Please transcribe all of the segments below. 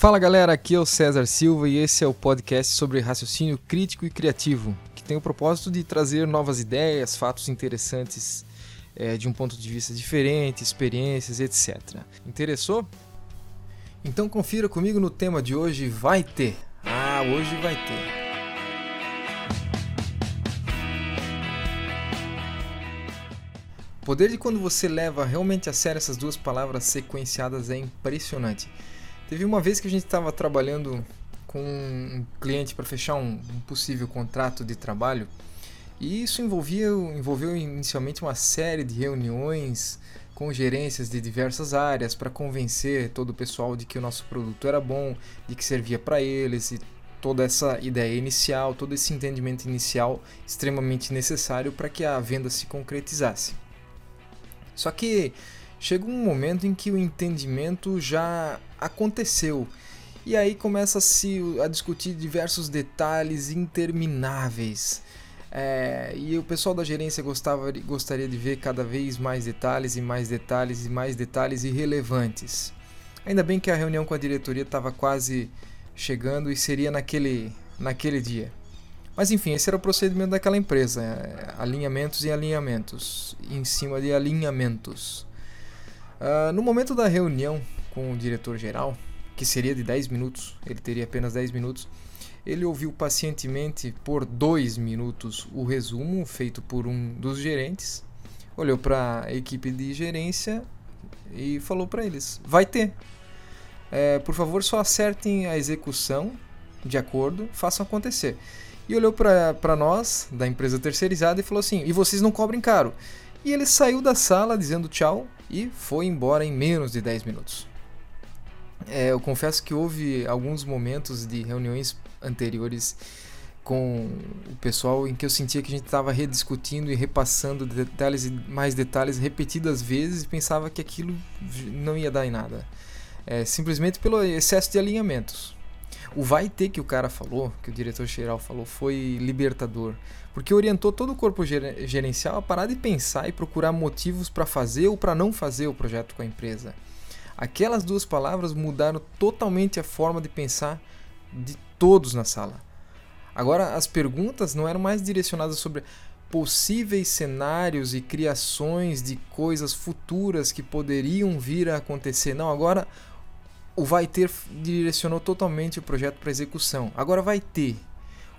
Fala galera, aqui é o César Silva e esse é o podcast sobre raciocínio crítico e criativo, que tem o propósito de trazer novas ideias, fatos interessantes é, de um ponto de vista diferente, experiências, etc. Interessou? Então confira comigo no tema de hoje, vai ter. Ah, hoje vai ter. O poder de quando você leva realmente a sério essas duas palavras sequenciadas é impressionante. Teve uma vez que a gente estava trabalhando com um cliente para fechar um, possível contrato de trabalho e isso envolvia, envolveu inicialmente uma série de reuniões com gerências de diversas áreas para convencer todo o pessoal de que o nosso produto era bom, de que servia para eles e toda essa ideia inicial, todo esse entendimento inicial extremamente necessário para que a venda se concretizasse. Só que chega um momento em que o entendimento já aconteceu. E aí começa-se a discutir diversos detalhes intermináveis. É, e o pessoal da gerência gostava, gostaria de ver cada vez mais detalhes e mais detalhes e mais detalhes irrelevantes. Ainda bem que a reunião com a diretoria estava quase chegando e seria naquele, naquele dia. Mas enfim, esse era o procedimento daquela empresa: é, alinhamentos e alinhamentos, em cima de alinhamentos. Uh, no momento da reunião com o diretor-geral, que seria de 10 minutos, ele teria apenas 10 minutos, ele ouviu pacientemente por dois minutos o resumo feito por um dos gerentes, olhou para a equipe de gerência e falou para eles: vai ter. É, por favor, só acertem a execução de acordo, façam acontecer. E olhou para nós, da empresa terceirizada, e falou assim: e vocês não cobrem caro. E ele saiu da sala dizendo tchau e foi embora em menos de 10 minutos. É, eu confesso que houve alguns momentos de reuniões anteriores com o pessoal em que eu sentia que a gente estava rediscutindo e repassando detalhes e mais detalhes repetidas vezes e pensava que aquilo não ia dar em nada. É, simplesmente pelo excesso de alinhamentos. O vai ter que o cara falou, que o diretor-geral falou, foi libertador porque orientou todo o corpo gerencial a parar de pensar e procurar motivos para fazer ou para não fazer o projeto com a empresa. Aquelas duas palavras mudaram totalmente a forma de pensar de todos na sala. Agora, as perguntas não eram mais direcionadas sobre possíveis cenários e criações de coisas futuras que poderiam vir a acontecer. Não, agora o vai ter direcionou totalmente o projeto para execução. Agora vai ter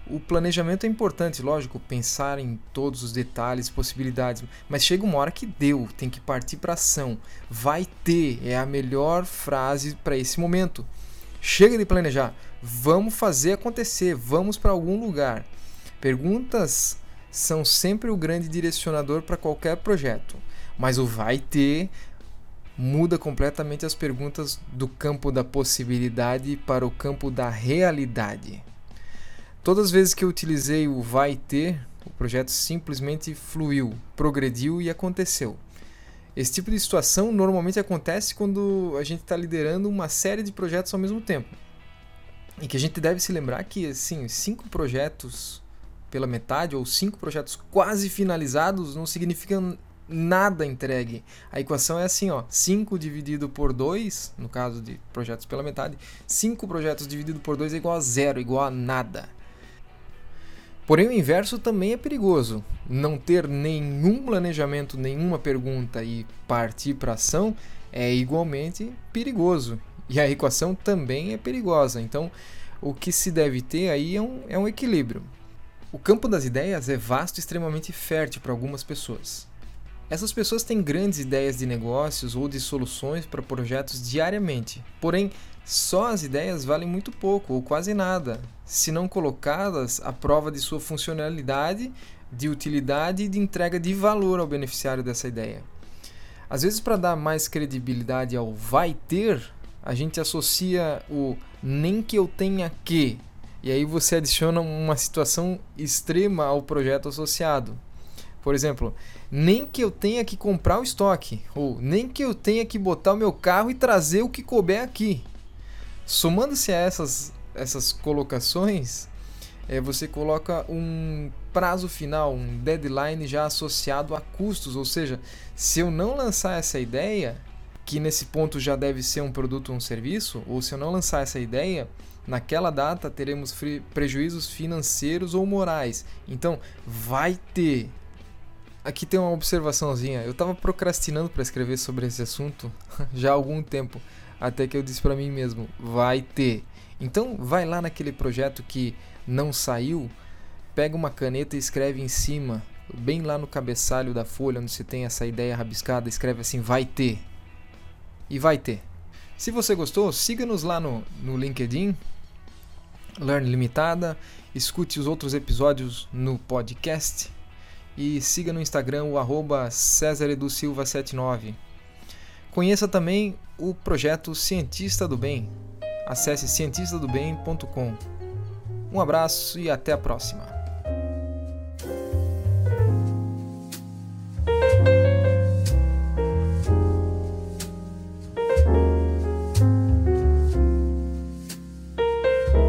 o planejamento é importante, lógico, pensar em todos os detalhes, possibilidades, mas chega uma hora que deu, tem que partir para ação. Vai ter é a melhor frase para esse momento. Chega de planejar, vamos fazer acontecer, vamos para algum lugar. Perguntas são sempre o grande direcionador para qualquer projeto, mas o vai ter muda completamente as perguntas do campo da possibilidade para o campo da realidade. Todas as vezes que eu utilizei o vai ter, o projeto simplesmente fluiu, progrediu e aconteceu. Esse tipo de situação normalmente acontece quando a gente está liderando uma série de projetos ao mesmo tempo. E que a gente deve se lembrar que, assim, cinco projetos pela metade ou cinco projetos quase finalizados não significam nada entregue. A equação é assim, ó, 5 dividido por 2, no caso de projetos pela metade, 5 projetos dividido por 2 é igual a zero, igual a nada. Porém, o inverso também é perigoso. Não ter nenhum planejamento, nenhuma pergunta e partir para ação é igualmente perigoso. E a equação também é perigosa. Então, o que se deve ter aí é um, é um equilíbrio. O campo das ideias é vasto e extremamente fértil para algumas pessoas. Essas pessoas têm grandes ideias de negócios ou de soluções para projetos diariamente, porém, só as ideias valem muito pouco ou quase nada, se não colocadas à prova de sua funcionalidade, de utilidade e de entrega de valor ao beneficiário dessa ideia. Às vezes, para dar mais credibilidade ao vai ter, a gente associa o nem que eu tenha que, e aí você adiciona uma situação extrema ao projeto associado. Por exemplo, nem que eu tenha que comprar o estoque, ou nem que eu tenha que botar o meu carro e trazer o que couber aqui. Somando-se a essas, essas colocações, é, você coloca um prazo final, um deadline já associado a custos, ou seja, se eu não lançar essa ideia, que nesse ponto já deve ser um produto ou um serviço, ou se eu não lançar essa ideia, naquela data teremos prejuízos financeiros ou morais. Então, vai ter. Aqui tem uma observaçãozinha. Eu estava procrastinando para escrever sobre esse assunto já há algum tempo, até que eu disse para mim mesmo: vai ter. Então, vai lá naquele projeto que não saiu, pega uma caneta e escreve em cima, bem lá no cabeçalho da folha onde você tem essa ideia rabiscada, escreve assim: vai ter e vai ter. Se você gostou, siga-nos lá no, no LinkedIn, Learn Limitada, escute os outros episódios no podcast e siga no Instagram o arroba Silva79. Conheça também o projeto Cientista do Bem. Acesse cientistadobem.com. Um abraço e até a próxima.